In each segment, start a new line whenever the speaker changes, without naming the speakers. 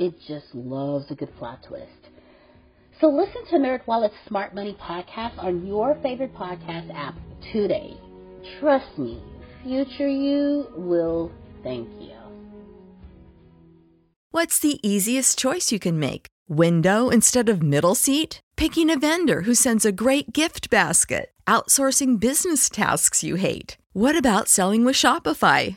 it just loves a good plot twist. So listen to NerdWallet's Smart Money podcast on your favorite podcast app today. Trust me, future you will thank you.
What's the easiest choice you can make? Window instead of middle seat? Picking a vendor who sends a great gift basket? Outsourcing business tasks you hate? What about selling with Shopify?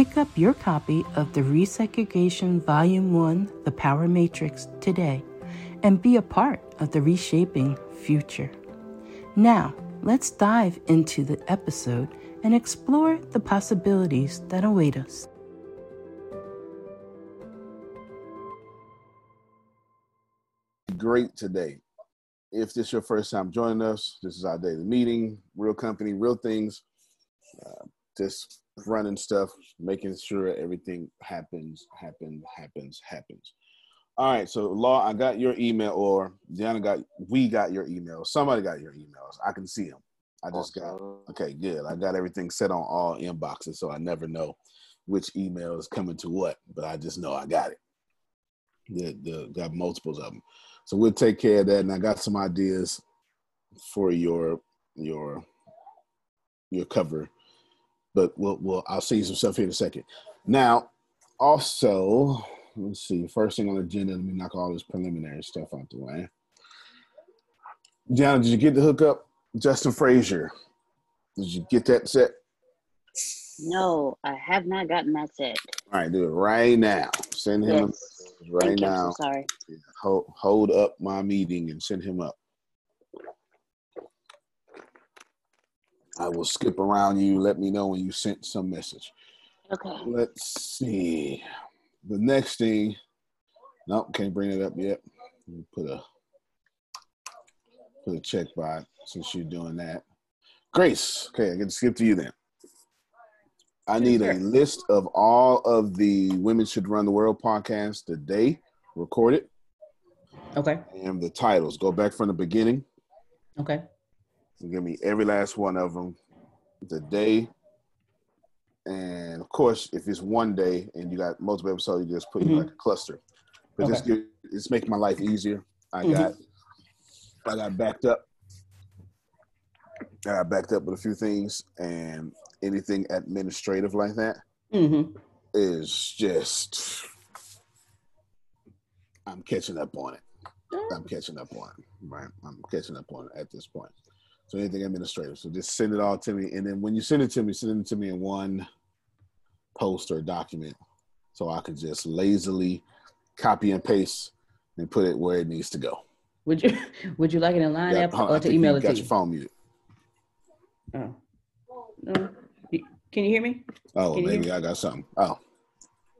Pick up your copy of the Resegregation Volume 1 The Power Matrix today and be a part of the reshaping future. Now, let's dive into the episode and explore the possibilities that await us.
Great today. If this is your first time joining us, this is our daily meeting, real company, real things. Uh, just running stuff, making sure everything happens, happens, happens, happens. All right, so Law, I got your email, or Deanna got, we got your email. Somebody got your emails. I can see them. I just got, okay, good. I got everything set on all inboxes, so I never know which email is coming to what, but I just know I got it. The, the got multiples of them. So we'll take care of that. And I got some ideas for your your your cover, but we'll we'll I'll see some stuff here in a second. Now, also, let's see. First thing on the agenda, let me knock all this preliminary stuff out the way. John, did you get the hookup? Justin Frazier. Did you get that set?
No, I have not gotten that set.
All right, do it right now. Send him
Yes.
right
Thank you. I'm
now.
so sorry.
Hold, hold up my meeting and send him up. I will skip around you. Let me know when you sent some message.
Okay.
Let's see. The next thing. Nope, can't bring it up yet. Let me Put a put a check by since you're doing that. Grace, okay, I get to skip to you then. I need a list of all of the Women Should Run the World podcast today recorded
Okay.
and the titles. Go back from the beginning
Okay.
Give me every last one of them, the day, and of course, if it's one day and you got multiple episodes, you just put
Mhm.
like a cluster. But this
Okay.
give, it's making my life easier. I
Mhm.
got I got backed up. I got backed up with a few things, and anything administrative like that
Mm-hmm.
is just I'm catching up on it. I'm catching up on it. Right. I'm catching up on it at this point. So anything administrative. So just send it all to me. And then when you send it to me, send it to me in one post or document so I could just lazily copy and paste and put it where it needs to go.
Would you Would you like it in line
Yeah,
app
on, I
or to email
you
it to
got
you?
your phone muted.
Oh. No. Can you hear me?
Oh,
Can you
I got something. Oh,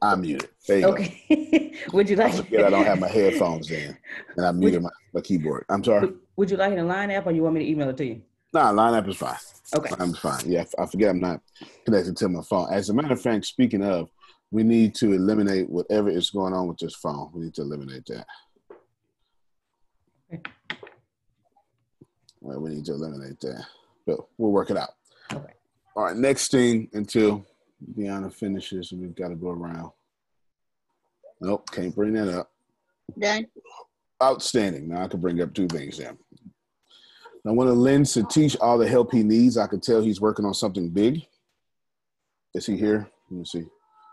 I'm muted. There you go.
Okay. would you
I
like?
forget I don't have my headphones in and I muted my, my keyboard. I'm sorry.
Would, would you like it in line app or you want me to email it to you?
Nah, lineup is fine.
Okay.
I'm fine. Yeah, I forget I'm not connected to my phone. As a matter of fact, speaking of, we need to eliminate whatever is going on with this phone. We need to eliminate that.
Okay.
Well, we need to eliminate that. But we'll work it out.
Okay.
All right, next thing until Deanna finishes, and we've got to go around. Nope, can't bring that up.
Done.
Outstanding. Now I can bring up two things then. I want to lend Satish all the help he needs. I can tell he's working on something big. Is he here? Let me see.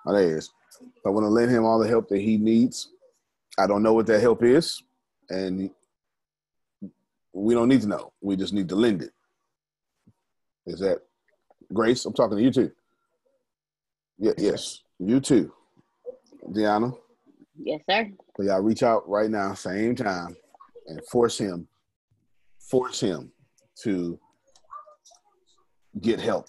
Oh, there he is. I want to lend him all the help that he needs. I don't know what that help is, and we don't need to know. We just need to lend it. Is that Grace? I'm talking to you too. Yeah, yes, you too, Deanna.
Yes, sir.
So y'all reach out right now, same time, and force him, force him to get help.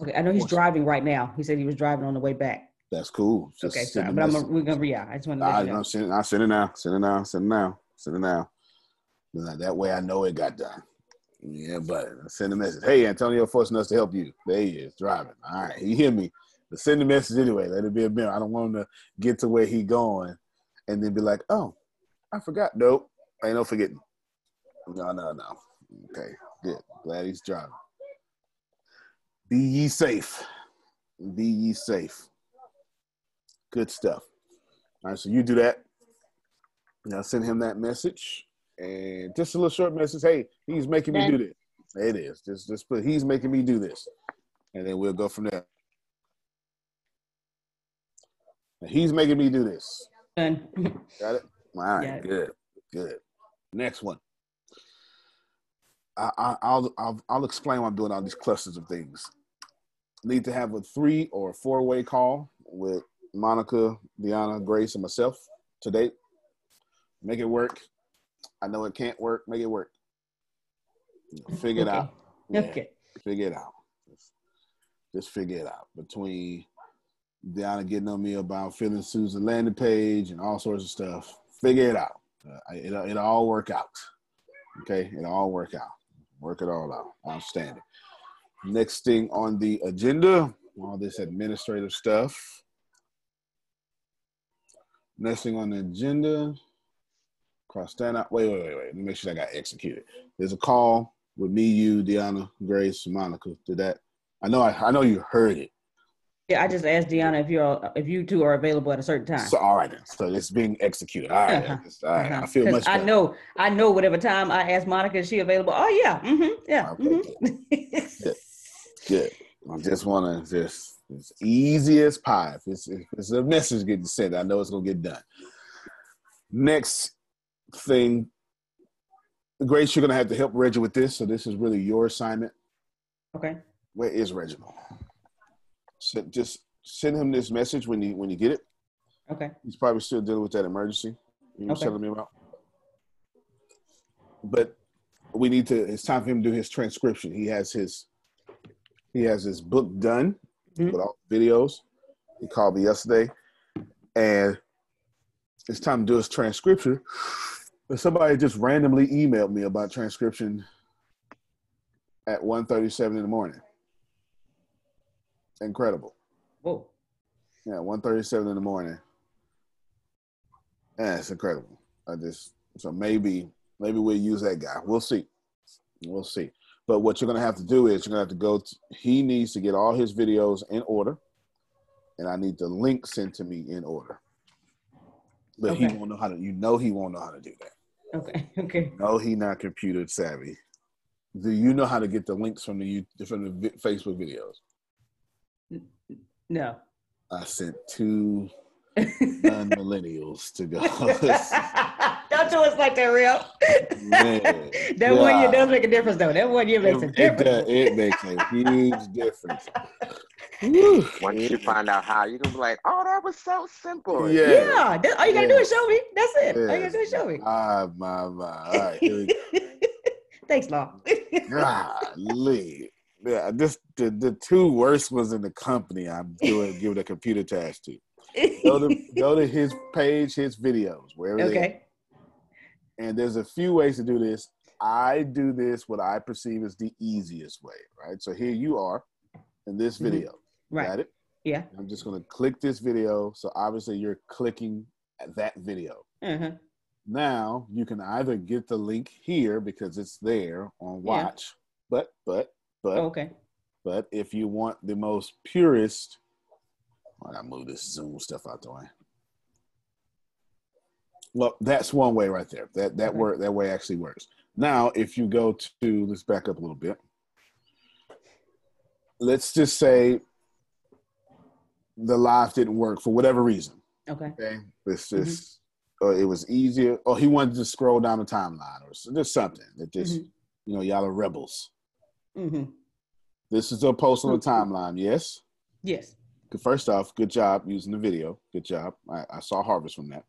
Okay. I know he's driving right now. He said he was driving on the way back.
That's cool. Just
okay. So,
send a
but I'm
message.
we're gonna yeah. I just want to
I,
you know.
am sending, I send it now. Send it now. Send it now. Send it now. That way I know it got done. Yeah, but send a message. Hey, Antonio forcing us to help you. There he is, driving. All right, he hear me. But send a message anyway. Let it be a minute. I don't want him to get to where he going and then be like, oh, I forgot. Nope. Ain't no forgetting. No, no, no. Okay, good. Glad he's driving. Be ye safe. Be ye safe. Good stuff. All right, so you do that. Now send him that message and just a little short message. Hey, he's making me do this. It is. Just just put he's making me do this. And then we'll go from there. He's making me do this.
Done.
Got it? All right,
it.
good, good. Next one. I, I, I'll, I'll I'll explain why I'm doing all these clusters of things. Need to have a three or four way call with Monica, Deanna, Grace, and myself today. Make it work. I know it can't work. Make it work. Figure it
Okay.
out. Yeah,
Okay.
Figure it out. Just, just figure it out. Between Deanna getting on me about Phil and Susan landing page and all sorts of stuff. Figure it out. Uh, it'll, it'll all work out. Okay, it'll all work out. Work it all out. Outstanding. Next thing on the agenda all this administrative stuff. Next thing on the agenda, cross that out. Wait, wait, wait, wait. Let me make sure that got executed. There's a call with me, you, Deanna, Grace, Monica. Did that? I know. I, I know you heard it.
Yeah, I just asked Deanna if you're if you two are available at a certain time.
So all right, then. so it's being executed. All right,
Uh-huh.
all right.
Uh-huh.
I feel much. Better.
I know, I know. Whatever time I ask Monica, is she available? Oh yeah, mm-hmm, yeah.
Okay,
mhm.
Good. I just want to just as easy as pie. If it's, if it's a message getting sent, I know it's gonna get done. Next thing, Grace, you're gonna have to help Reggie with this. So this is really your assignment.
okay.
Where is Reginald? So just send him this message when you when you get it.
Okay.
He's probably still dealing with that emergency you were
Okay.
telling me about. But we need to. It's time for him to do his transcription. He has his he has his book done
Mhm.
with all the videos. He called me yesterday, and it's time to do his transcription. But somebody just randomly emailed me about transcription at 1.37 in the morning. Incredible.
Whoa.
Yeah, one thirty-seven in the morning. Yeah, it's incredible. I just so maybe maybe we'll use that guy. We'll see. We'll see. But what you're gonna have to do is you're gonna have to go. To, he needs to get all his videos in order, and I need the link sent to me in order. But he won't know how to. You know he won't know how to do that.
Okay. Okay.
No, he not computer savvy. Do you know how to get the links from the you from the Facebook videos?
No.
I sent two non-millennials to go.
Don't do us like that, real.
Man,
that one year does make a difference, though. That one year makes a
it, it,
difference.
does- it makes a huge difference. Whew.
Once you find out how, you can be like, "Oh, that was so simple."
Yeah.
Yeah, that, all you gotta do is show me. That's it. All you gotta do is show me.
Ah, my, my. All right, here we go.
Thanks, Law.
Golly. Yeah, this the, the two worst ones in the company. I'm doing giving a computer task to. Go to go to his page, his videos, wherever they
okay.
And there's a few ways to do this. I do this what I perceive as the easiest way, right? So here you are in this
Mhm.
video.
Right.
Got it?
Yeah.
I'm just going to click this video. So obviously you're clicking at that video.
Uh-huh.
Now you can either get the link here because it's there on
Yeah.
watch, but but but
okay.
but if you want the most purest, I gotta move this Zoom stuff out the way. Look, that's one way right there. That that
Okay.
work that way actually works. Now, if you go to let's back up a little bit. Let's just say the live didn't work for whatever reason.
Okay.
Okay, it's just or it was easier, or he wanted to scroll down the timeline, or just something that just
Mhm.
you know y'all are rebels.
Hmm
This is a post on the timeline. Yes.
Yes.
First off, good job using the video. Good job. I, I saw harvest from that.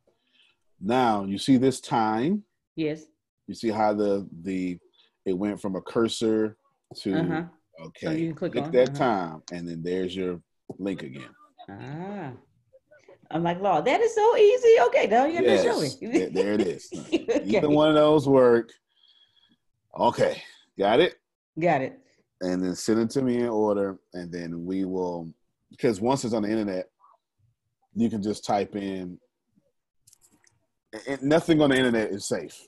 Now you see this time.
Yes.
You see how the the it went from a cursor to
Uh-huh.
okay.
So you can click on,
that
uh-huh.
time, and then there's your link again.
Ah. I'm like, Law, that is so easy. Okay, now you
Yes,
show me.
there, there it is.
okay.
Either one of those work. Okay, got it.
Got it.
And then send it to me in order, and then we will. Because once it's on the internet, you can just type in. and nothing on the internet is safe.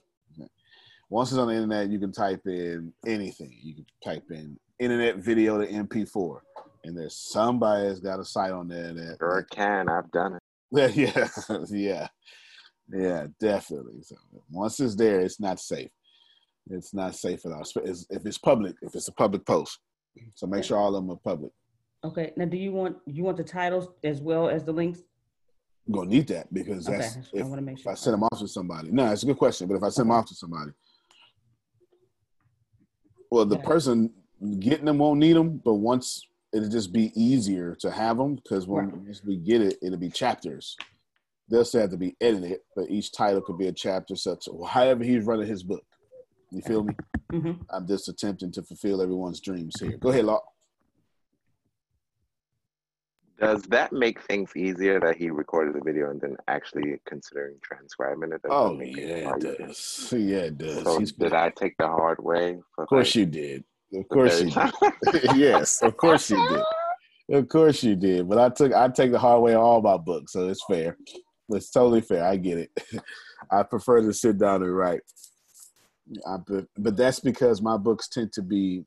Once it's on the internet, you can type in anything. You can type in internet video to MP4, and there's somebody that's got a site on there that
Sure can. I've done it.
yeah, yeah, yeah, definitely. So once it's there, it's not safe. It's not safe at all. It's- If it's public, if it's a public post, so make sure all of them are public.
Okay. Now do you want you want the titles as well as the links?
I'm gonna need that because
Okay.
that's
I
if,
want to make
if
sure.
I send them off to somebody. No, it's a good question. But if I send them off to somebody, well, the person getting them won't need them. But once it'll just be easier to have them because when
Right.
once we get it, it'll be chapters. They'll still have to be edited, but each title could be a chapter, such however he's running his book. You feel me?
hmm
I'm just attempting to fulfill everyone's dreams here. Go ahead, Law.
Does that make things easier that he recorded the video and then actually considering transcribing it?
Oh yeah,
it
it does. Yeah, it does.
So
He's
did I take the hard way? For
Of course
like
you did. Of course you did. yes, of course you did. of course you did, but I took I take the hard way on all my books, so it's fair. It's totally fair. I get it. I prefer to sit down and write. I, but that's because my books tend to be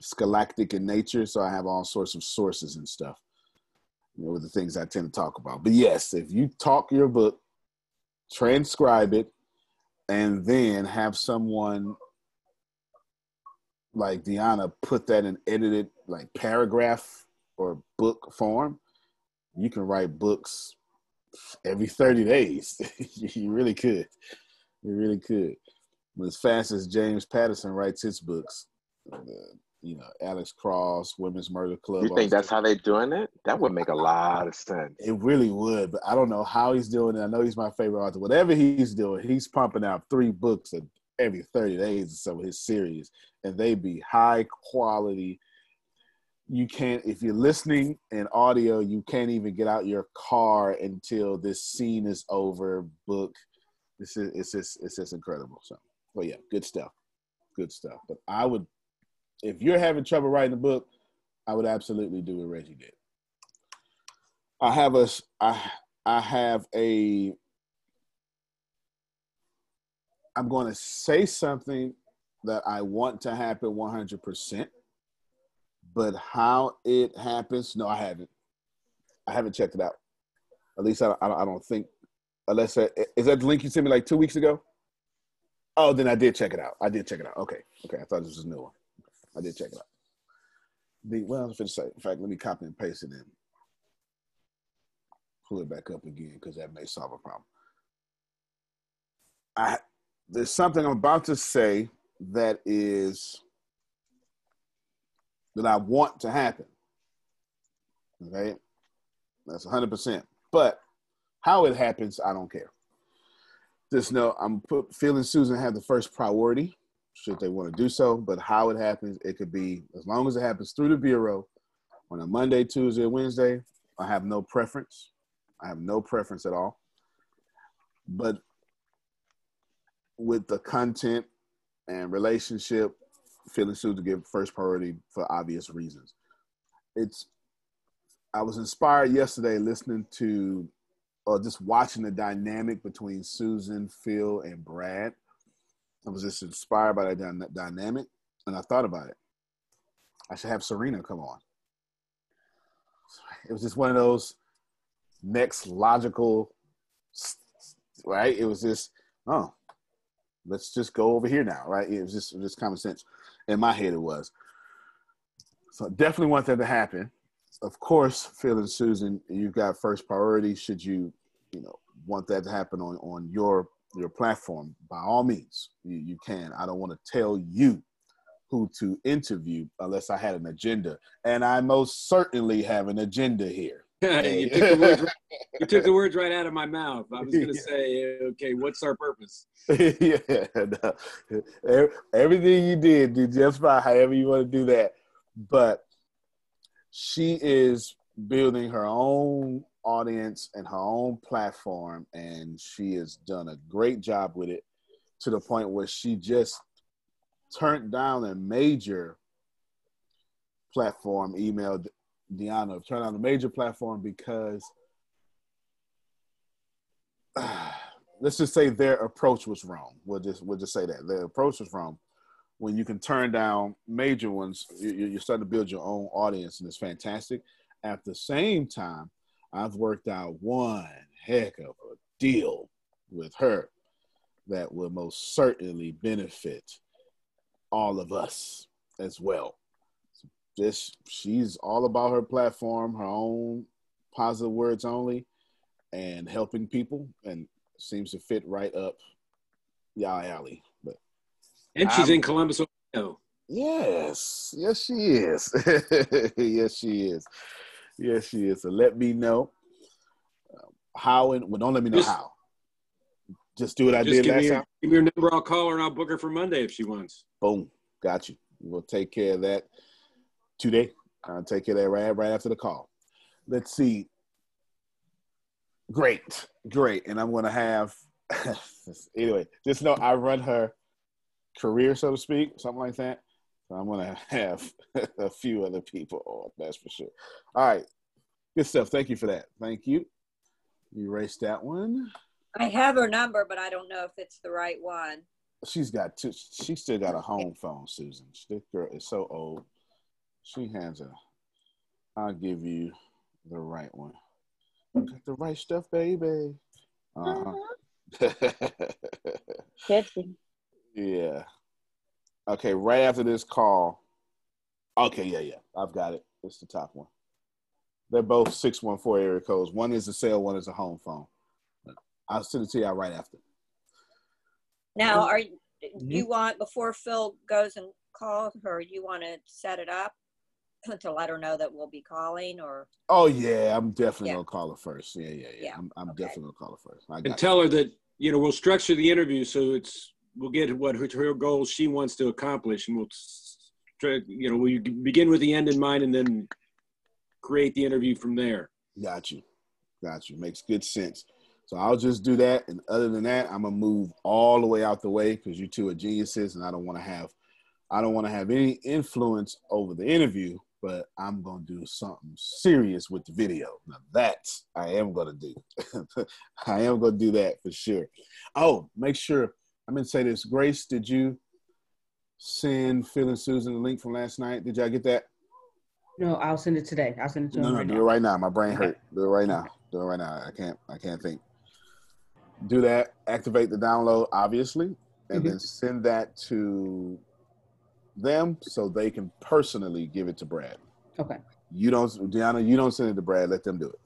scholastic in nature, so I have all sorts of sources and stuff. You know, with the things I tend to talk about. But yes, if you talk your book, transcribe it, and then have someone like Deanna put that in edited like paragraph or book form, you can write books every 30 days. you really could. You really could. As fast as James Patterson writes his books, uh, you know, Alex Cross, Women's Murder Club.
You think that's how they're doing it? That would make a lot of sense.
It really would, but I don't know how he's doing it. I know he's my favorite author. Whatever he's doing, he's pumping out three books every 30 days or of his series, and they be high quality. You can't, if you're listening in audio, you can't even get out your car until this scene is over. Book, this is it's just it's just incredible. So, well, yeah, good stuff, good stuff. But I would if you're having trouble writing a book, I would absolutely do what Reggie did. I have a I I have a I'm going to say something that I want to happen 100%, but how it happens, no, I haven't. I haven't checked it out. At least I, I, I don't think, unless I, is that the link you sent me like two weeks ago? Oh, then I did check it out. I did check it out. Okay, okay. I thought this was a new one. I did check it out. The well, I was going to say. In fact, let me copy and paste it in. Pull it back up again because that may solve a problem. I there's something I'm about to say that is that I want to happen. Okay, that's 100. percent But how it happens, I don't care. Just know I'm put, and Susan have the first priority should they want to do so. But how it happens, it could be as long as it happens through the bureau on a Monday, Tuesday, Wednesday. I have no preference. I have no preference at all. But with the content and relationship, feeling to give first priority for obvious reasons. It's I was inspired yesterday listening to or just watching the dynamic between Susan, Phil, and Brad I was just inspired by that dynamic, and I thought about it. I should have Serena come on. It was just one of those next logical, right? It was just, oh, let's just go over here now, right? It was just just common sense. In my head, it was. So definitely want that to happen. Of course, Phil and Susan, you've got first priority. Should you, you know, want that to happen on on your your platform, by all means, you, you can. I don't want to tell you who to interview unless I had an agenda, and I most certainly have an agenda here.
you, took right, you, took the words right, out of my mouth. I was going to say, okay, what's our purpose?
yeah, no. everything you did, do just fine. However you want to do that, but she is building her own audience and her own platform, and she has done a great job with it to the point where she just turned down a major platform, emailed Deanna, turned down a major platform because let's just say their approach was wrong. We'll just we'll just say that their approach was wrong. When you can turn down major ones, you're starting to build your own audience, and it's fantastic. At the same time, I've worked out one heck of a deal with her that will most certainly benefit all of us as well. Just she's all about her platform, her own positive words only, and helping people, and seems to fit right up y'all alley. But
and she's I'm, in Columbus, Ohio.
Yes, yes, she is. yes, she is. Yes, she is. So let me know um, how and well, don't let me know just, how. Just do what I did last time.
Give me your number. I'll call her and I'll book her for Monday if she wants.
Boom, got you. We'll take care of that today. I'll take care of that right right after the call. Let's see. Great, great, and I'm gonna have anyway. Just know I run her career, so to speak, something like that. So I'm gonna have a few other people on. That's for sure. All right, good stuff. Thank you for that. Thank you. You erase that one.
I have her number, but I don't know if it's the right one.
She's got two. She still got a home phone, Susan. This girl is so old. She has a. I'll give you the right one. You got the right stuff, baby. Uh huh.
Pepsi.
yeah. Okay, right after this call. Okay, yeah, yeah. I've got it. It's the top one. They're both 614 area codes. One is a cell, one is a home phone. I'll send it to you right after.
Now, are you, mm-hmm. you want before Phil goes and calls her? You want to set it up to let her know that we'll be calling, or
Oh yeah, I'm definitely
Yeah.
gonna call her first. Yeah, yeah, yeah.
Yeah,
I'm, I'm
okay.
definitely gonna call her first. I
and
got
tell her that you know we'll structure the interview so it's we'll get what her, her goals she wants to accomplish, and we'll try, you know we begin with the end in mind, and then create the interview from there.
Got you. Got you. Makes good sense. So I'll just do that. And other than that, I'm gonna move all the way out the way because you two are geniuses and I don't want to have I don't want to have any influence over the interview, but I'm gonna do something serious with the video. Now that I am gonna do. I am gonna do that for sure. Oh, make sure I'm gonna say this. Grace, did you send Phil and Susan the link from last night? Did y'all get that?
No, I'll send it today. I'll send it to
No,
him
no,
right
do
now.
it right now. My brain
Okay.
hurt. Do it right now. Do it right now. I can't. I can't think. Do that. Activate the download, obviously, and
Mhm.
then send that to them so they can personally give it to Brad.
Okay.
You don't, Deanna. You don't send it to Brad. Let them do it.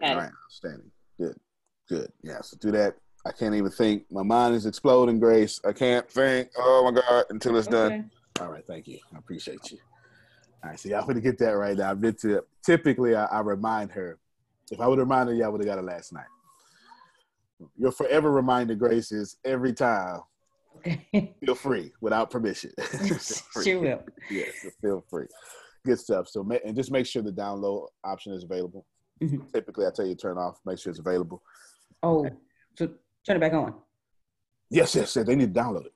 Got
All right. Outstanding. Good. Good. Yeah. So do that. I can't even think. My mind is exploding, Grace. I can't think. Oh my God! Until it's done.
Okay.
All right, thank you. I appreciate you. All right, so y'all going to get that right now. I've been to typically I, I remind her. If I would have reminded you, I would have got it last night. Your forever reminder, Grace, is every time
Okay.
feel free without permission. Free.
Sure will.
Yes, feel free. Good stuff. So and just make sure the download option is available.
Mhm.
Typically, I tell you turn off. Make sure it's available.
Oh, so turn it back on.
Yes, yes, yes. They need to download it.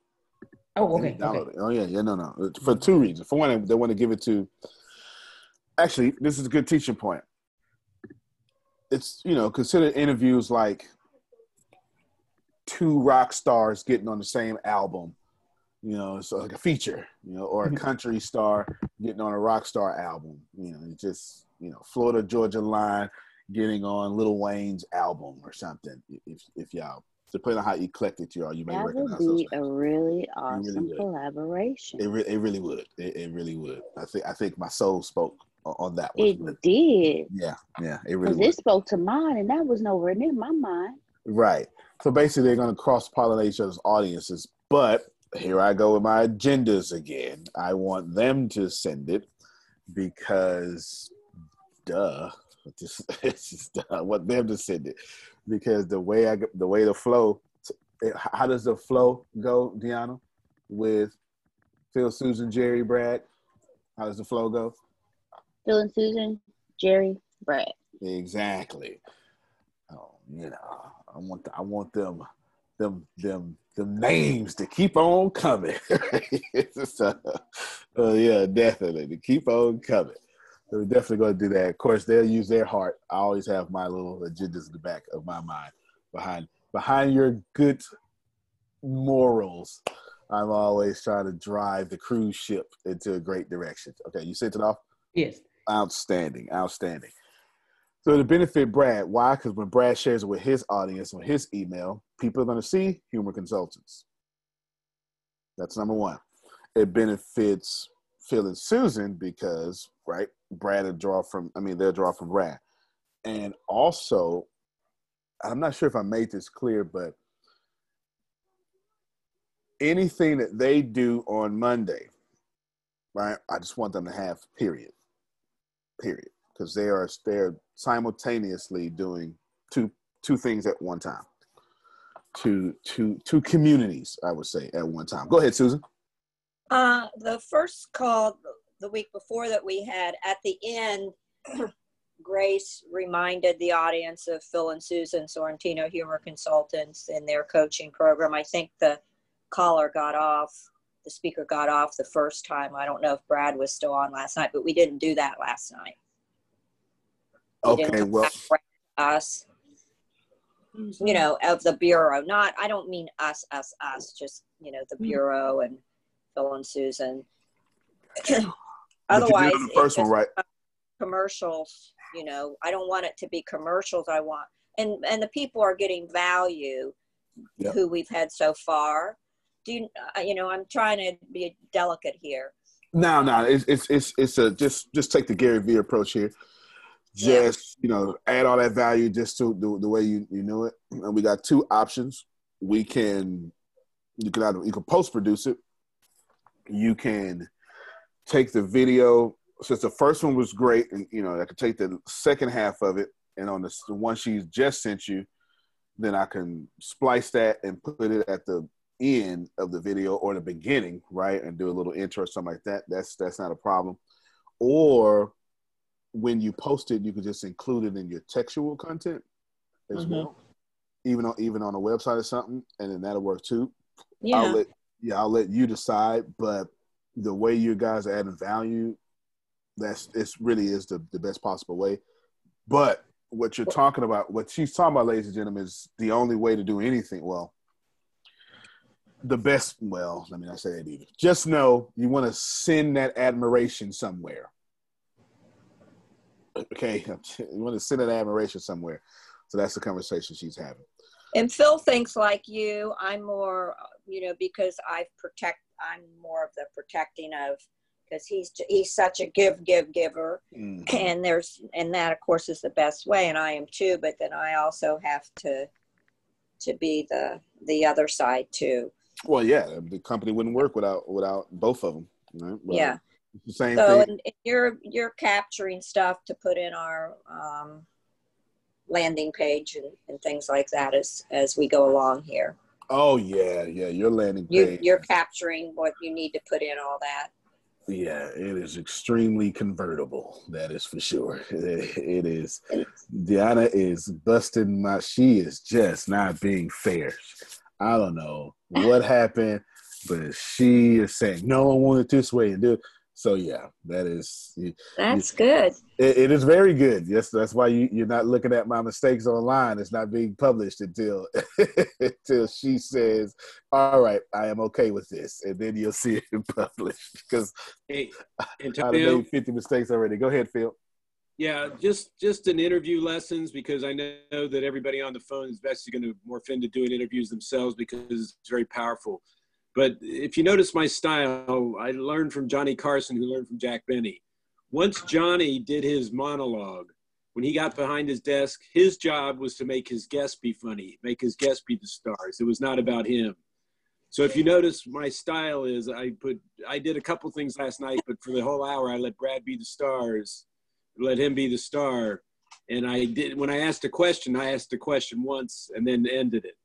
Oh, okay.
download
okay.
it. Oh yeah, yeah, no, no. For two reasons. For one, they want to give it to. Actually, this is a good teaching point. It's you know consider interviews like two rock stars getting on the same album. You know, it's like a feature. You know, or a
Mhm.
country star getting on a rock star album. You know, it's just you know Florida Georgia Line getting on Lil Wayne's album or something. If if y'all depending on how eclectic you are, you may
That That would
recognize those.
be a really
really
awesome
would.
collaboration.
It, re- it really would. It, it really would. I think I think my soul spoke on that one.
It did.
yeah, yeah, it really would.
it spoke to mine, and that was nowhere near my mind.
Right. So basically, they're going to cross pollinate each other's audiences. But here I go with my agendas again. I want them to send it because, duh, just, it's just. I want them to send it because the way I the way the flow. How does the flow go, Deanna? With Phil, Susan, Jerry, Brad. How does the flow go?
Phil and Susan, Jerry, Brad.
Exactly. Oh, you know, I want the, I want them them them them names to keep on coming. so, uh, yeah, definitely to keep on coming. So we're definitely going to do that. Of course, they'll use their heart. I always have my little agendas in the back of my mind behind behind your good morals. I'm always trying to drive the cruise ship into a great direction. Okay, you sent it off.
Yes.
Outstanding, outstanding. So to benefit Brad, why? Because when Brad shares it with his audience on his email, people are going to see humor consultants. That's number one. It benefits Phil and Susan because, right, Brad will draw from, I mean, they'll draw from Brad. And also, I'm not sure if I made this clear, but anything that they do on Monday, right, I just want them to have, period. Period. Because they are they're simultaneously doing two two things at one time. Two two two communities i would say at one time. Go ahead susan.
Uh, the first call the week before that we had at the end, Grace reminded the audience of Phil and Susan Sorrentino Humor Consultants and their coaching program. I think the caller got off the speaker got off the first time. I don't know if Brad was still on last night, but we didn't do that last night. We
Okay, well,
back around to us, you know, of the bureau. Not, I don't mean us, us, us. Just you know, the mm. bureau and Phil and Susan. Otherwise,
on the first one, right?
commercials you know i don't want it to be commercials i want and and the people are getting value
Yep.
who we've had so far do you uh, you know i'm trying to be delicate here
No, no, it's it's it's it's a just just take the Gary Vee approach here.
Yeah.
Just you know, add all that value just to the, the way you you know it. And we got two options. We can you can either you can post produce it. You can take the video. Since the first one was great, and you know, I could take the second half of it, and on the, the one she's just sent you, then I can splice that and put it at the end of the video or the beginning, right, and do a little intro or something like that. That's that's not a problem. Or when you post it, you can just include it in your textual content as
Mhm.
well, even on even on a website or something, and then that'll work too.
yeah
I'll let yeah, I'll let you decide. But the way you guys are adding value, that's it's really is the, the best possible way. But what you're talking about, what she's talking about, ladies and gentlemen, is the only way to do anything. Well, the best. Well, let me not say that either. Just know you want to send that admiration somewhere. Okay, you want to send that admiration somewhere. So that's the conversation she's having.
and phil thinks like you i'm more you know because i protect i'm more of the protecting of because he's he's such a give give giver
Mhm.
and there's and that of course is the best way and i am too but then i also have to to be the the other side too
Well, yeah, the company wouldn't work without without both of them. Right? Well,
Yeah.
the same
so
thing.
and, and you're you're capturing stuff to put in our um, landing page and, and things like that as as we go along here
Oh yeah, yeah. Your landing
you
page.
you're capturing what you need to put in all that
yeah, it is extremely convertible. That is for sure. It is. Deanna is busting my. She is just not being fair. I don't know what happened, but she is saying no. I want it this way and do. So yeah, that is.
that's good
It, it is very good. Yes, that's why you, you're not looking at my mistakes online. It's not being published until until she says, "All right, I am okay with this," and then you'll see it published. Because
Hey,
I've made 50 mistakes already. Go ahead, Phil.
Yeah, just just an interview lessons because I know that everybody on the phone is best is going to morph into doing interviews themselves because it's very powerful. But if you notice my style, I learned from Johnny Carson, who learned from Jack Benny. Once Johnny did his monologue, when he got behind his desk, his job was to make his guests be funny, make his guests be the stars. It was not about him. So if you notice, my style is I put I did a couple things last night, but for the whole hour I let Brad be the stars let him be the star. And I did when I asked a question, I asked a question once and then ended it.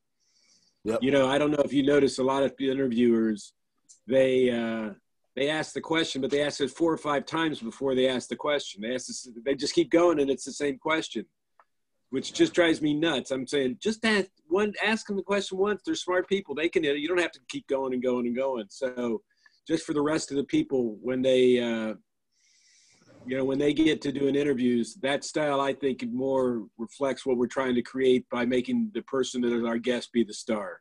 Yep.
You know, I don't know if you notice a lot of the interviewers, they uh, they ask the question, but they ask it four or five times before they ask the question. They ask this, they just keep going and it's the same question, which just drives me nuts. I'm saying just ask one, ask them the question once. They're smart people. They can. You don't have to keep going and going and going. So, just for the rest of the people, when they uh, you know when they get to doing interviews that style i think more reflects what we're trying to create by making the person that is our guest be the star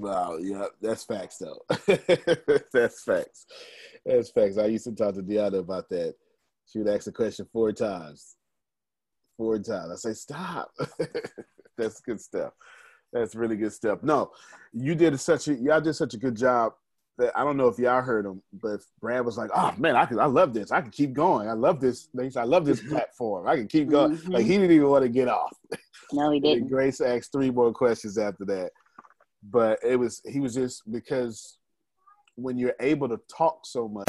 Wow, yeah, that's facts though. that's facts. That's facts. I used to talk to Deanna about that. She would ask the question four times. Four times. I say, stop. that's good stuff. That's really good stuff. No, you did such a y'all did such a good job that I don't know if y'all heard him, but Brad was like, "Oh man, I can, I love this. I can keep going. I love this. I love this platform. I can keep going."
Mhm.
Like he didn't even want to get off.
No, he didn't.
Grace asked three more questions after that. But it was he was just because when you're able to talk so much,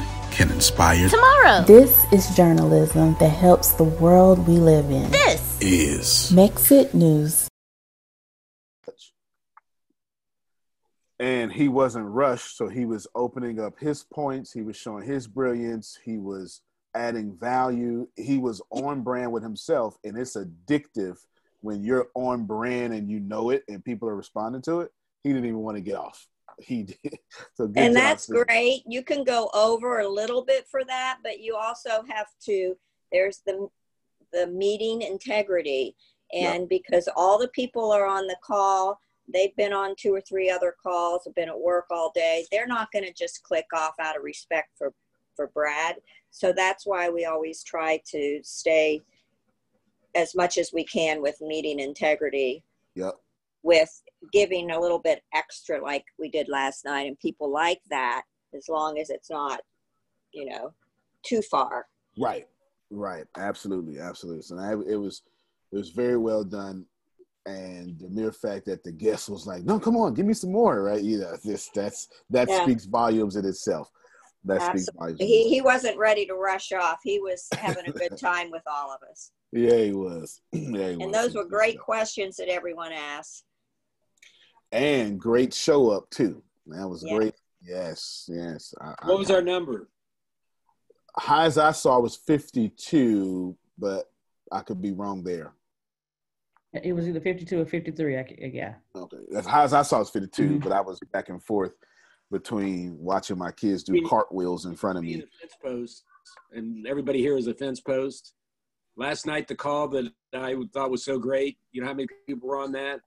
can inspire.
Tomorrow.
This is journalism that helps the world we live in.
This
is.
Mexit News.
and he wasn't rushed so he was opening up his points. He was showing his brilliance. He was adding value. He was on brand with himself and it's addictive when you're on brand and you know it and people are responding to it. He didn't even want to get off he did so
and that's great. You can go over a little bit for that, but you also have to. There's the the meeting integrity, and because all the people are on the call, they've been on two or three other calls, have been at work all day. They're not going to just click off out of respect for for Brad. So that's why we always try to stay as much as we can with meeting integrity
yep
with giving a little bit extra like we did last night and people like that as long as it's not you know too far
Right, right, absolutely, absolutely. So I, it was, it was very well done, and the mere fact that the guest was like, "No, come on, give me some more," right? You know, this that's that
Yeah.
speaks volumes in itself. That speaks volumes.
He, he wasn't ready to rush off he was having a good time with all of us
Yeah, he was. yeah, he
and
was.
those were great questions that everyone asked
and great show up too. That was
Yeah.
great. Yes, yes. I,
What was our number?
high as I saw was fifty-two, but I could be wrong there.
It was either 52 or 53. I, c- yeah.
Okay, as high as I saw was 52,
Mm-hmm.
but I was back and forth between watching my kids do cartwheels in front of me.
fence post, and everybody here is a fence post. Last night, the call that I thought was so great. You know how many people were on that?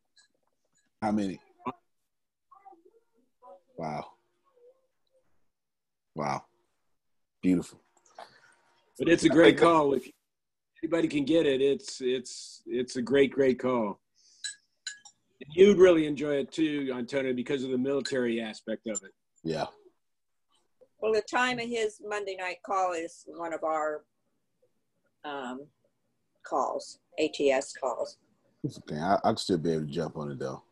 How many? Wow. Wow. Beautiful.
But it's a great call. If anybody can get it, it's it's it's a great great call. And you'd really enjoy it too, Antonio, because of the military aspect of it.
Yeah.
well the time of his monday night call is one of our um, calls ats calls
It's okay. I, I'll still be able to jump on it though.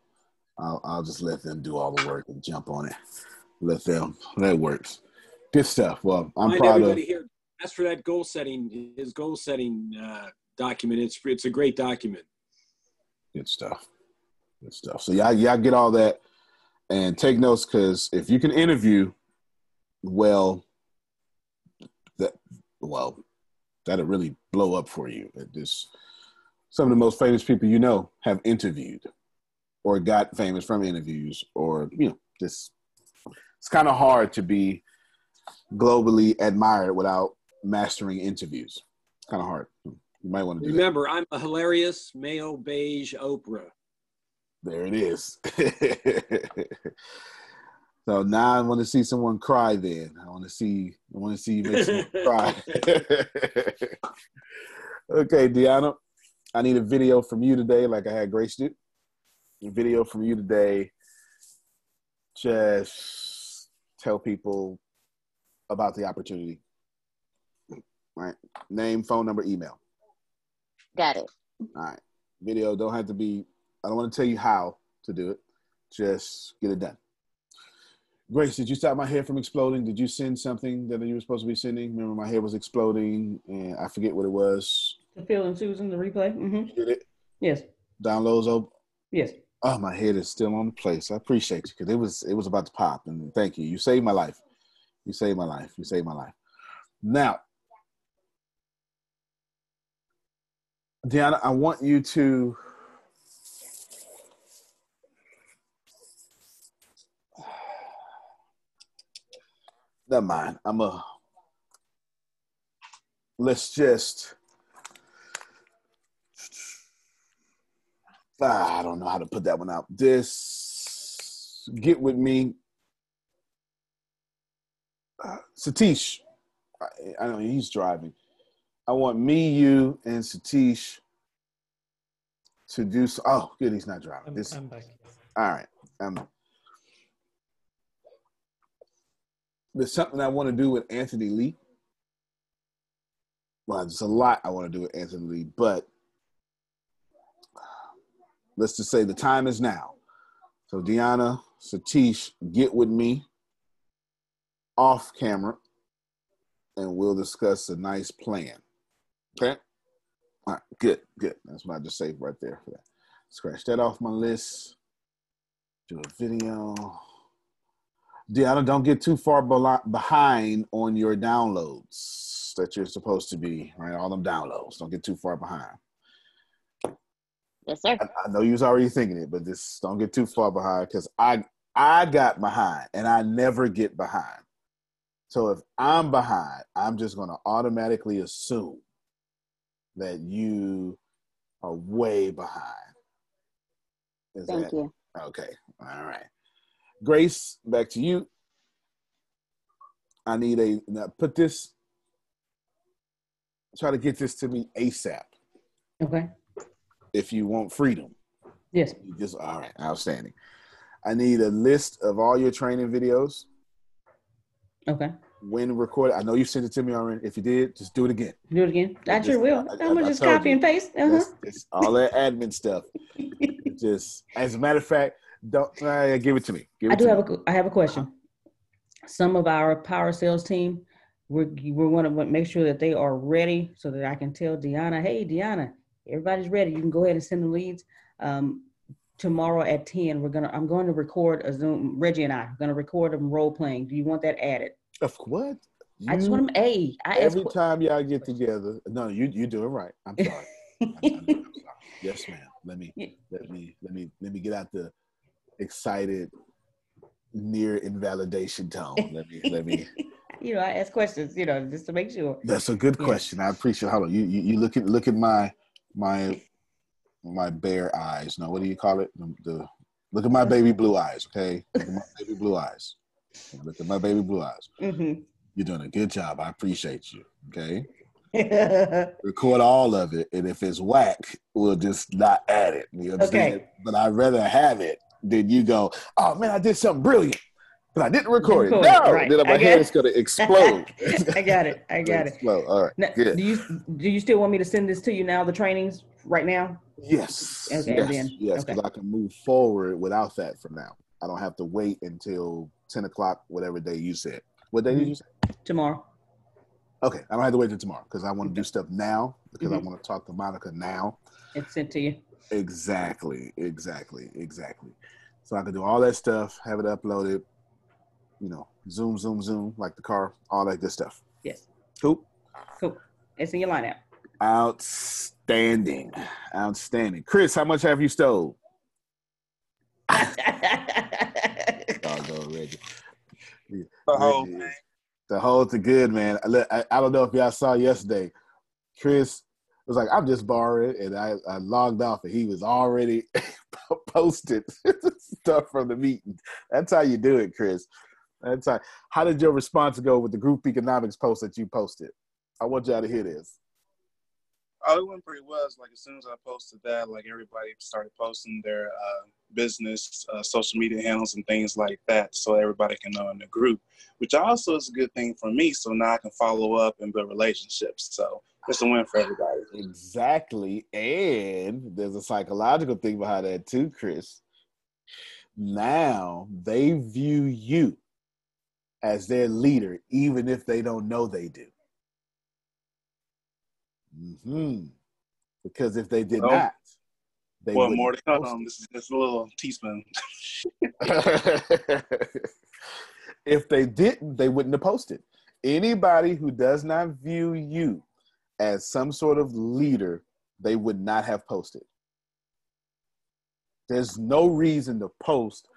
I'll, I'll just let them do all the work and jump on it. Let them. That works. Good stuff. Well, I'm
Remind
proud of.
everybody here. As for that goal setting, his goal setting uh, document, it's it's a great document.
Good stuff. Good stuff. So y'all, y'all get all that and take notes because if you can interview well, that well, that'll really blow up for you. It This some of the most famous people you know have interviewed or got famous from interviews or you know just it's kind of hard to be globally admired without mastering interviews. It's kind of hard. You might want to do that.
Remember, I'm a hilarious male beige Oprah.
There it is. so now I want to see someone cry. Then I want to see. I want to see you make someone cry. okay, Deanna, I need a video from you today, like I had Grace do. A video from you today. Just tell people about the opportunity. Right. Name, phone number, email.
Got it.
All right. Video don't have to be, I don't want to tell you how to do it. Just get it done. Grace, did you stop my hair from exploding? Did you send something that you were supposed to be sending? Remember, my hair was exploding and I forget what it was.
To Phil and Susan, the replay. Mm-hmm.
Did it?
Yes.
Downloads open?
Yes.
Oh, my head is still on the place. I appreciate you because it was it was about to pop. And thank you. You saved my life. You saved my life. You saved my life. Now, Deanna, I want you to never mind. I'm a let's just ah, I don't know how to put that one out. This get with me. Uh, Satish, I, I know he's driving. I want me, you, and Satish to do. So, oh, good, he's not driving.
I'm,
This,
I'm back.
all right. Um, there's something I want to do with Anthony Lee. Well, there's a lot I want to do with Anthony Lee, but let's just say the time is now. So, Deanna, Satish, get with me off camera and we'll discuss a nice plan. Okay? All right, good, good. That's what I just saved right there for that. Scratch that off my list. Do a video. Deanna, don't get too far behind on your downloads that you're supposed to be, right? All them downloads. Don't get too far behind.
Yes, sir.
I, I know you was already thinking it, but just don't get too far behind because I I got behind and I never get behind. So if I'm behind, I'm just gonna automatically assume that you are way behind. Is
Thank
that-
you.
Okay. All right. Grace, back to you. I need a now put this. Try to get this to me ASAP.
Okay.
If you want freedom.
Yes.
You just all right. Outstanding. I need a list of all your training videos.
Okay.
When recorded. I know you sent it to me already. If you did, just do it again.
Do it again. I
Just-
sure will.
I-
I'm gonna just copy
you.
and paste. Uh huh.
That's- it's all that admin stuff. just as a matter of fact, don't uh, give it to me. Give it
I do have
me.
a I have a question. Some of our power sales team, we're we're going to make sure that they are ready so that I can tell Deanna, hey Deanna, everybody's ready. You can go ahead and send the leads. Um, tomorrow at ten, we're gonna I'm going to record a Zoom. Reggie and I are going to record them role playing. Do you want that added?
Of what?
I just want them. A. I
Every time y'all get together, no, you you doing right. I'm sorry. I'm, I'm- I'm sorry. Yes, ma'am. Let me let me let me let me get out the excited near invalidation tone. Let me let me.
you know, I ask questions. You know, just to make sure.
That's a good
Yeah.
question. I appreciate. Hold on. You you, you look at look at my my my bare eyes. No, what do you call it? The, the look at my baby blue eyes. Okay, look at my baby blue eyes. Look at my baby blue eyes.
Mm-hmm.
You're doing a good job. I appreciate you. Okay. record all of it, and if it's whack, we'll just not add it. You understand?
Okay.
But I'd rather have it than you go, oh man, I did something brilliant, but I didn't record it.
Record it,
No,
right.
then my
I
head is going to explode.
I got it. I got it.
Explode. All right.
Now,
Good.
do you do you still want me to send this to you now? The trainings right now?
Yes.
Okay,
yes. Yes,
Okay.
because I can move forward without that from now. I don't have to wait until ten o'clock, whatever day you said. What day did you say?
Tomorrow.
Okay, I don't have to wait till tomorrow because I want to do stuff now because I
Mhm.
want to talk to Monica now.
It's sent to you.
Exactly, exactly, exactly. So I can do all that stuff, have it uploaded, you know, zoom, zoom, zoom, like the car, all that good stuff.
Yes.
Cool.
Cool. It's in your lineup.
Outstanding. Outstanding. Chris, how much have you stole? Doggone Reggie.
The whole
Reggie The whole to good, man. I, look- I, I don't know if y'all saw yesterday. Chris was like, I'm just borrowing, and I, I logged off, and he was already posted stuff from the meeting. That's how you do it, Chris. That's how. How did your response go with the group economics post that you posted? I want y'all to hear this.
Oh, it went pretty well. Like as soon as I posted that, like everybody started posting their uh, business, uh, social media handles, and things like that, so everybody can know in the group. Which also is a good thing for me, so now I can follow up and build relationships. So it's a win for everybody.
Exactly. And there's a psychological thing behind that too, Chris. Now they view you as their leader, even if they don't know they do. hmm Because if they did
Well-
not, they
well, more to come. This is just a little teaspoon.
if they didn't, they wouldn't have posted. Anybody who does not view you as some sort of leader, they would not have posted. There's no reason to post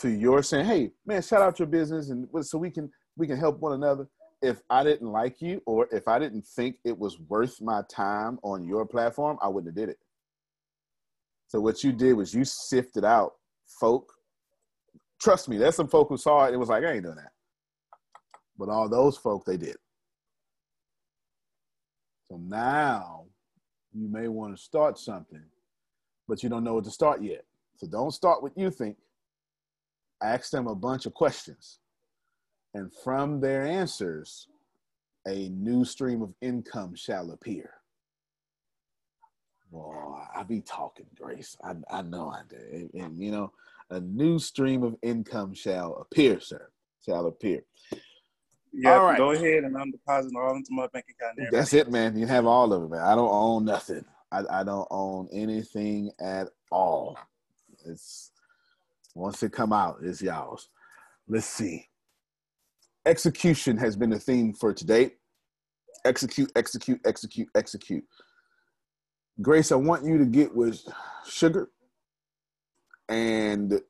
to your saying, "Hey, man, shout out your business," and so we can we can help one another. If I didn't like you, or if I didn't think it was worth my time on your platform, I wouldn't have did it. So what you did was you sifted out folk. Trust me, there's some folk who saw it. It was like, I ain't doing that. But all those folk, they did. So now you may want to start something, but you don't know what to start yet. So don't start what you think. Ask them a bunch of questions. And from their answers, a new stream of income shall appear. Boy, I be talking, Grace. I, I know I do. And, and, you know, a new stream of income shall appear, sir. Shall appear.
Yeah,
All right.
go ahead and um, I'm depositing all into my bank account.
That's it, man. You have all of it, man. I don't own nothing. I, I don't own anything at all. It's once it come out, it's y'all's. Let's see. Execution has been the theme for today. Execute, execute, execute, execute. Grace, I want you to get with Sugar and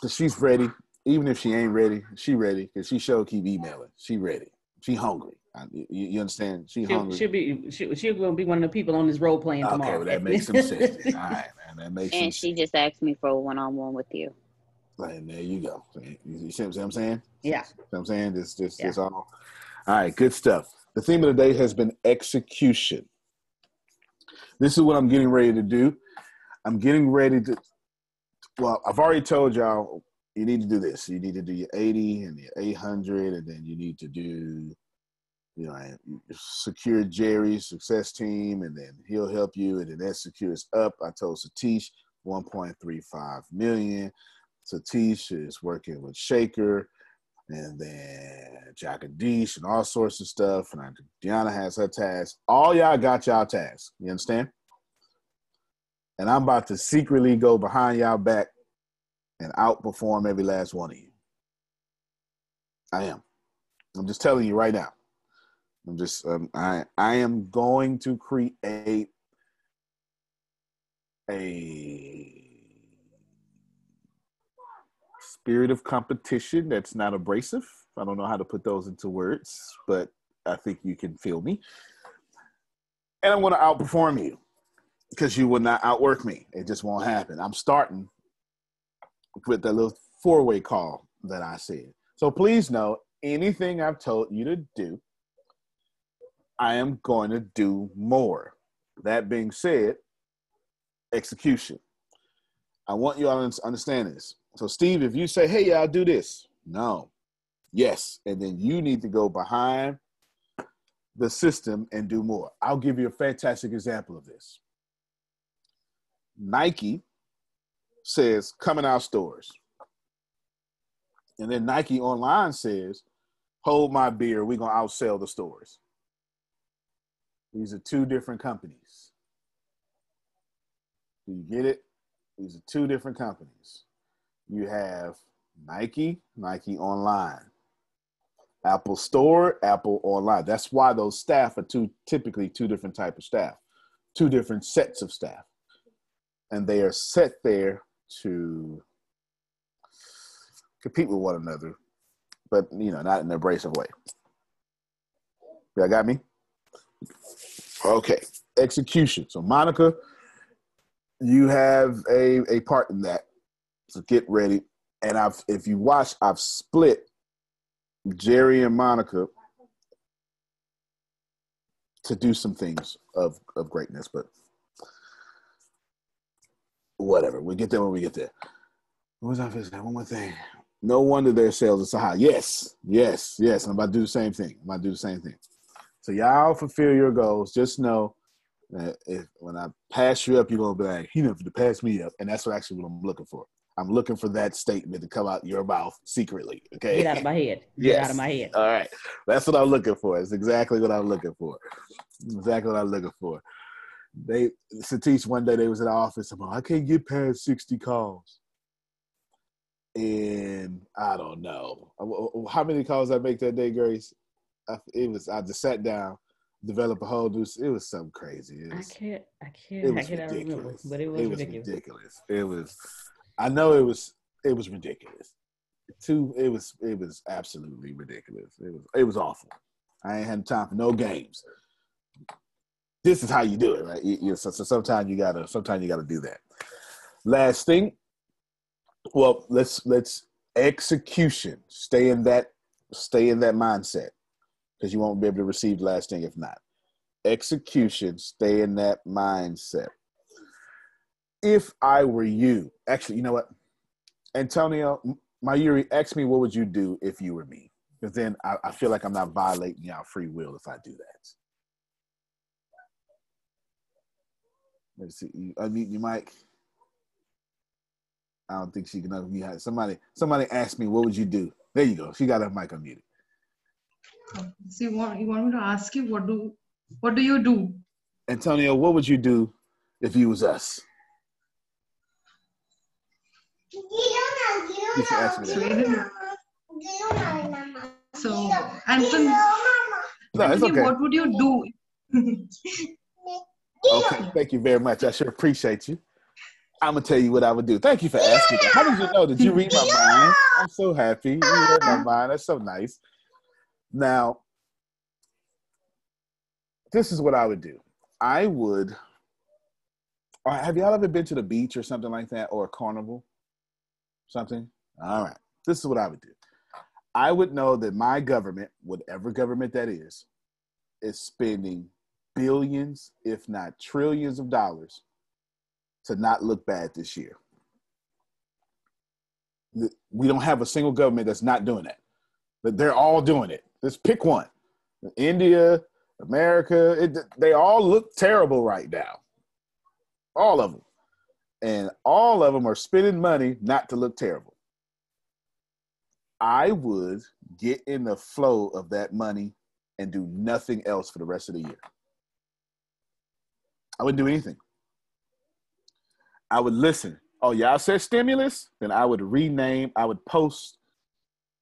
because she's ready. Even if she ain't ready, she ready because she sure keep emailing. She ready. She hungry. I- You, you understand? She
She'll,
hungry.
she'll be she, she'll gonna be one of the people on this role playing
okay,
tomorrow.
well, that makes some sense. All right, man. That makes some
And she just asked me for a one-on-one with you.
And there you go. You see what I'm saying?
Yeah.
See what I'm saying? This, this,
Yeah.
this all. All right, good stuff. The theme of the day has been execution. This is what I'm getting ready to do. I'm getting ready to. Well, I've already told y'all you need to do this. You need to do your 80 and your 800, and then you need to do, you know, secure Jerry's success team, and then he'll help you, and then that secures up. I told Satish 1.35 million. Satish is working with Shaker, and then Jagadish and all sorts of stuff. And I, Deanna has her task. All y'all got y'all tasks. You understand? And I'm about to secretly go behind y'all back and outperform every last one of you. I am. I'm just telling you right now. I'm just um, I I am going to create a spirit of competition that's not abrasive. I don't know how to put those into words, but I think you can feel me. And I'm going to outperform you because you will not outwork me. It just won't happen. I'm starting with that little four way call that I said. So please know anything I've told you to do, I am going to do more. That being said, execution. I want you all to understand this. So, Steve, if you say, hey, yeah, I'll do this, no, yes. And then you need to go behind the system and do more. I'll give you a fantastic example of this. Nike says, come in our stores. And then Nike online says, hold my beer, we're going to outsell the stores. These are two different companies. Do you get it? These are two different companies. You have Nike, Nike Online, Apple Store, Apple Online. That's why those staff are two typically two different type of staff, two different sets of staff, and they are set there to compete with one another, but you know, not in an abrasive way. Y'all got me? Okay, execution. So Monica, you have a a part in that. So get ready. And I've if you watch, I've split Jerry and Monica to do some things of of greatness, but whatever. We get there when we get there. What was I going? One more thing. No wonder their sales are so high. Yes, yes, yes. I'm about to do the same thing. I'm about to do the same thing. So y'all fulfill your goals. Just know that if when I pass you up, you're gonna be like, he never to pass me up, and that's what actually what I'm looking for. I'm looking for that statement to come out your mouth secretly. Okay.
Get out of my head. Get
Yes.
out of my head.
All right. That's what I'm looking for. It's exactly what I'm looking for. Exactly what I'm looking for. They Satish one day they was in the office. I'm like, I can't get past 60 calls. And I don't know. How many calls I make that day, Grace? I, it was I just sat down, developed a whole new it was something crazy. It
I can't. I can't. I
was
cannot remember,
ridiculous.
but it was ridiculous.
ridiculous. It was I know it was it was ridiculous. Too it was it was absolutely ridiculous. It was it was awful. I ain't had time for no games. This is how you do it, right? You, you, so, so sometimes you gotta sometimes you gotta do that. Last thing, well, let's let's execution. Stay in that stay in that mindset because you won't be able to receive the last thing if not. execution, stay in that mindset. If I were you, actually, you know what? Antonio, Mayuri, ask me what would you do if you were me? Because then I, I feel like I'm not violating y'all free will if I do that. Let's see. You unmute your mic. I don't think she can unmute. Somebody, somebody asked me, "What would you do?" There you go. She got her mic unmuted.
So you want you want me to ask you what do what do you do?
Antonio, what would you do if you was us? You should ask me
So,
that.
either- so Anton,
No, it's
Anthony,
okay.
what would you do?
Okay, thank you very much. I sure appreciate you. I'm gonna tell you what I would do. Thank you for asking. That. How did you know? Did you read my mind? I'm so happy. You read my mind. That's so nice. Now, this is what I would do. I would. Have y'all ever been to the beach or something like that, or a carnival? Something. All right. This is what I would do. I would know that my government, whatever government that is, is spending billions, if not trillions of dollars to not look bad this year. We don't have a single government that's not doing that. But they're all doing it. Let's pick one. India, America, it, they all look terrible right now. All of them. And all of them are spending money not to look terrible. I would get in the flow of that money and do nothing else for the rest of the year. I wouldn't do anything. I would listen. Oh, y'all said stimulus? Then I would rename, I would post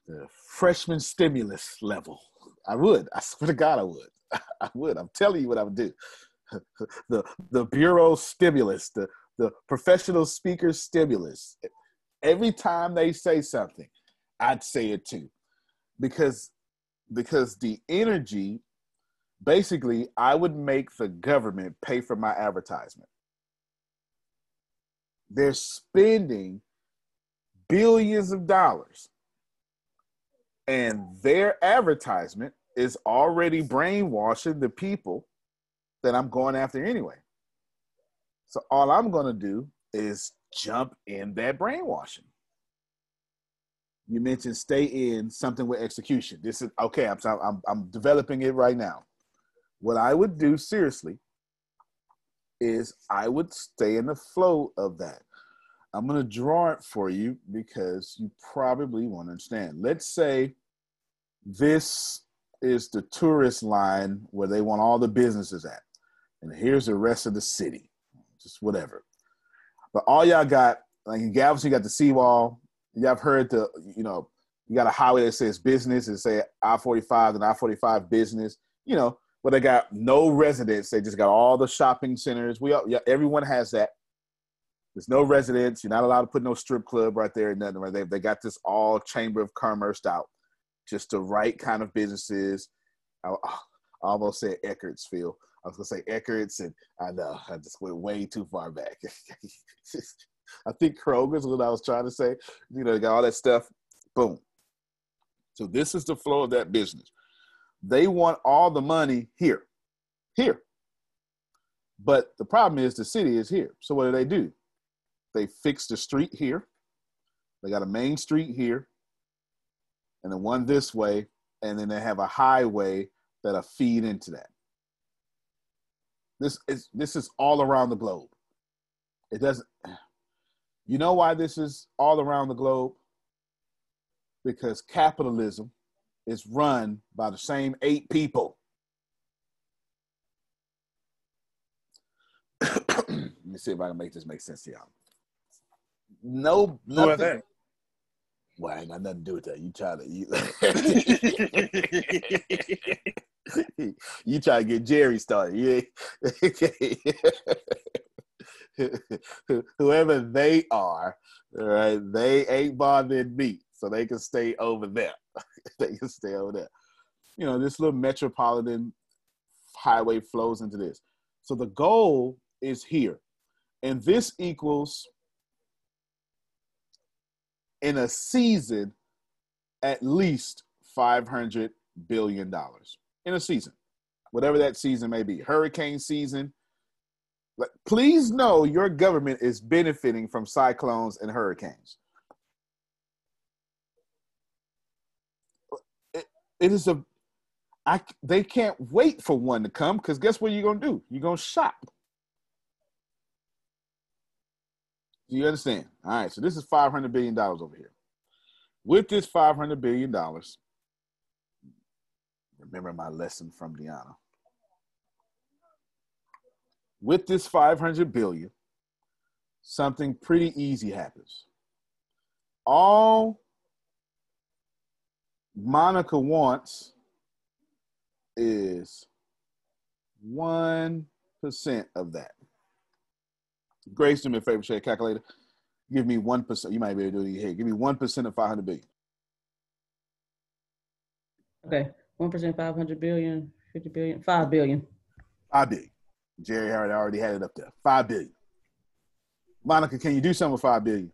the freshman stimulus level. I would. I swear to God, I would. I would. I'm telling you what I would do. the the bureau stimulus, the the professional speaker stimulus. Every time they say something, I'd say it too, because because the energy, basically, I would make the government pay for my advertisement. They're spending billions of dollars, and their advertisement is already brainwashing the people that I'm going after anyway. So all I'm going to do is jump in that brainwashing. You mentioned stay in something with execution. This is okay. I'm I'm I'm developing it right now. What I would do seriously is I would stay in the flow of that. I'm going to draw it for you because you probably won't understand. Let's say this is the tourist line where they want all the businesses at, and here's the rest of the city, just whatever. But all y'all got, like in Galveston, you got the seawall. Y'all have heard the, you know, you got a highway that says business and say I-45 and I-45 business. You know, but they got no residents. They just got all the shopping centers. We, all, yeah, everyone has that. There's no residents. You're not allowed to put no strip club right there. Or nothing. Right? They they got this all chamber of commerce out, just the right kind of businesses. I, almost said Eckertsfield. I was gonna say Eckerts, and I know I just went way too far back. I think Kroger's what I was trying to say. You know, they got all that stuff. Boom. So this is the flow of that business. They want all the money here, here. But the problem is the city is here. So what do they do? They fix the street here. They got a main street here, and then one this way, and then they have a highway that'll feed into that. This is this is all around the globe. It doesn't. You know why this is all around the globe? Because capitalism is run by the same eight people. Let me see if I can make this make sense to y'all. No,
Who are
nothing.
they?
Well, I ain't got nothing to do with that. You try to you, you try to get Jerry started. Yeah. Whoever they are, all right, they ain't bothering me, so they can stay over there. they can stay over there. You know, this little metropolitan highway flows into this. So the goal is here, and this equals in a season at least 500 billion dollars in a season whatever that season may be, hurricane season. Please know your government is benefiting from cyclones and hurricanes. It, it is a, I they can't wait for one to come because guess what you're gonna do? You're gonna shop. Do you understand? All right, so this is five hundred billion dollars over here. With this five hundred billion dollars, remember my lesson from Deanna. With this 500 billion, something pretty easy happens. All Monica wants is 1% of that. Grace, do me a favor, share calculator. Give me 1%. You might be able to do it in your head. Give me 1% of 500 billion.
Okay. 1%, 500 billion, 50 billion, 5 billion.
5 billion. Jerry Howard already had it up there. 5 billion. Monica, can you do something with 5 billion?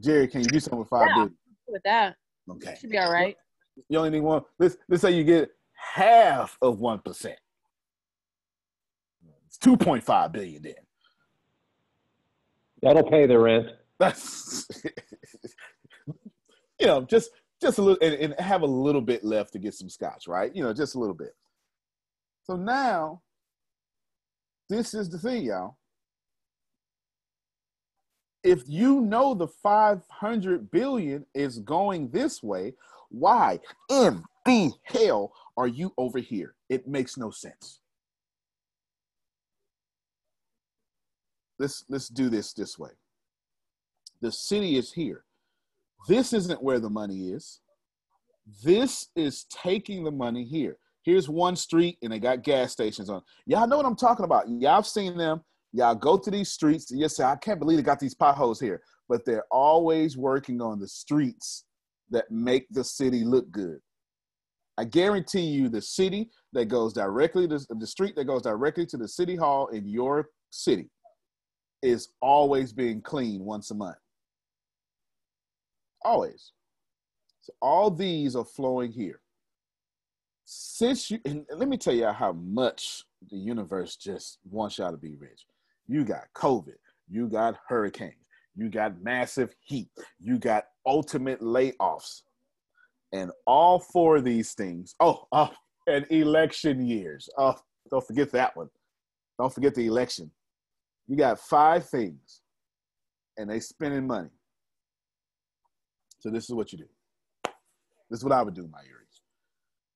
Jerry, can you do something with five
yeah,
billion?
With that.
Okay.
Should be all right.
You only need one. Let's let's say you get half of one percent. It's two point five billion then.
That'll pay the rent.
That's you know, just just a little and, and have a little bit left to get some scotch, right? You know, just a little bit. So now this is the thing, y'all. If you know the 500 billion is going this way, why in the hell are you over here? It makes no sense. Let's let's do this this way. The city is here. This isn't where the money is. This is taking the money here. Here's one street and they got gas stations on. Y'all know what I'm talking about. Y'all have seen them. Y'all go to these streets and you say, I can't believe they got these potholes here. But they're always working on the streets that make the city look good. I guarantee you the city that goes directly to the street that goes directly to the city hall in your city is always being cleaned once a month. Always. So all these are flowing here. Since you, and let me tell you how much the universe just wants y'all to be rich. You got COVID, you got hurricanes, you got massive heat, you got ultimate layoffs, and all four of these things. Oh, oh, and election years. Oh, don't forget that one. Don't forget the election. You got five things, and they spending money. So this is what you do. This is what I would do, Mayuri.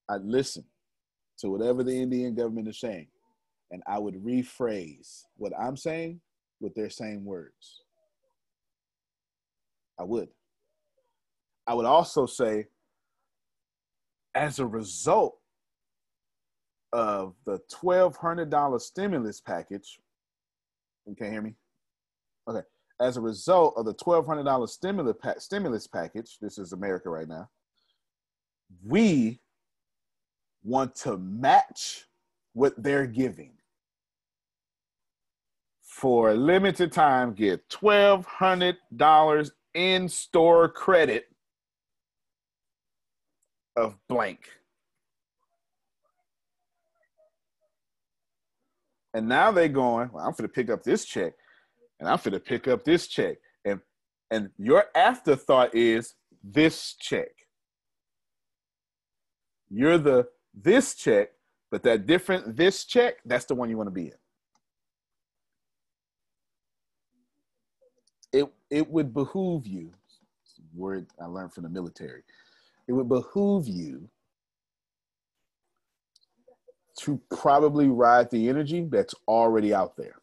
I'd listen to whatever the Indian government is saying, and I would rephrase what I'm saying with their same words. I would. I would also say, as a result of the $1,200 stimulus package, you can't hear me? Okay. As a result of the $1,200 stimulus, pa- stimulus package, this is America right now, we want to match what they're giving. For a limited time, get $1,200 in store credit of blank. And now they're going, well, I'm going to pick up this check and I'm going to pick up this check. And, and your afterthought is this check. You're the this check, but that different this check, that's the one you want to be in. It it would behoove you, word I learned from the military. It would behoove you to probably ride the energy that's already out there.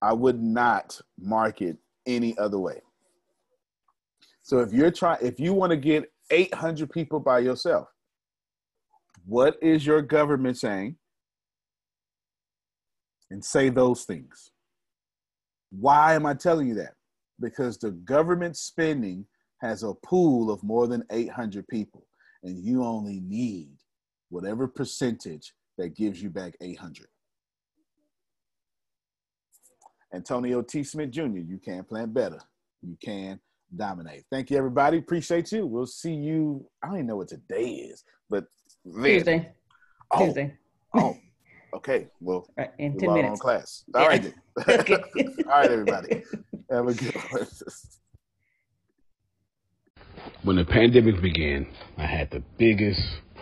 I would not market any other way. So if you're trying, if you want to get 800 people by yourself, what is your government saying? And say those things. Why am I telling you that? Because the government spending has a pool of more than 800 people, and you only need whatever percentage that gives you back 800. Antonio T. Smith Jr., you can plan better. You can dominate. Thank you, everybody. Appreciate you. We'll see you. I don't even know what today is, but
Then.
Tuesday.
Oh,
Tuesday.
oh, okay. Well,
Right, in 10 minutes.
on class. All
Yeah.
right then.
Okay.
All right, everybody. Have a good one.
When the pandemic began, I had the biggest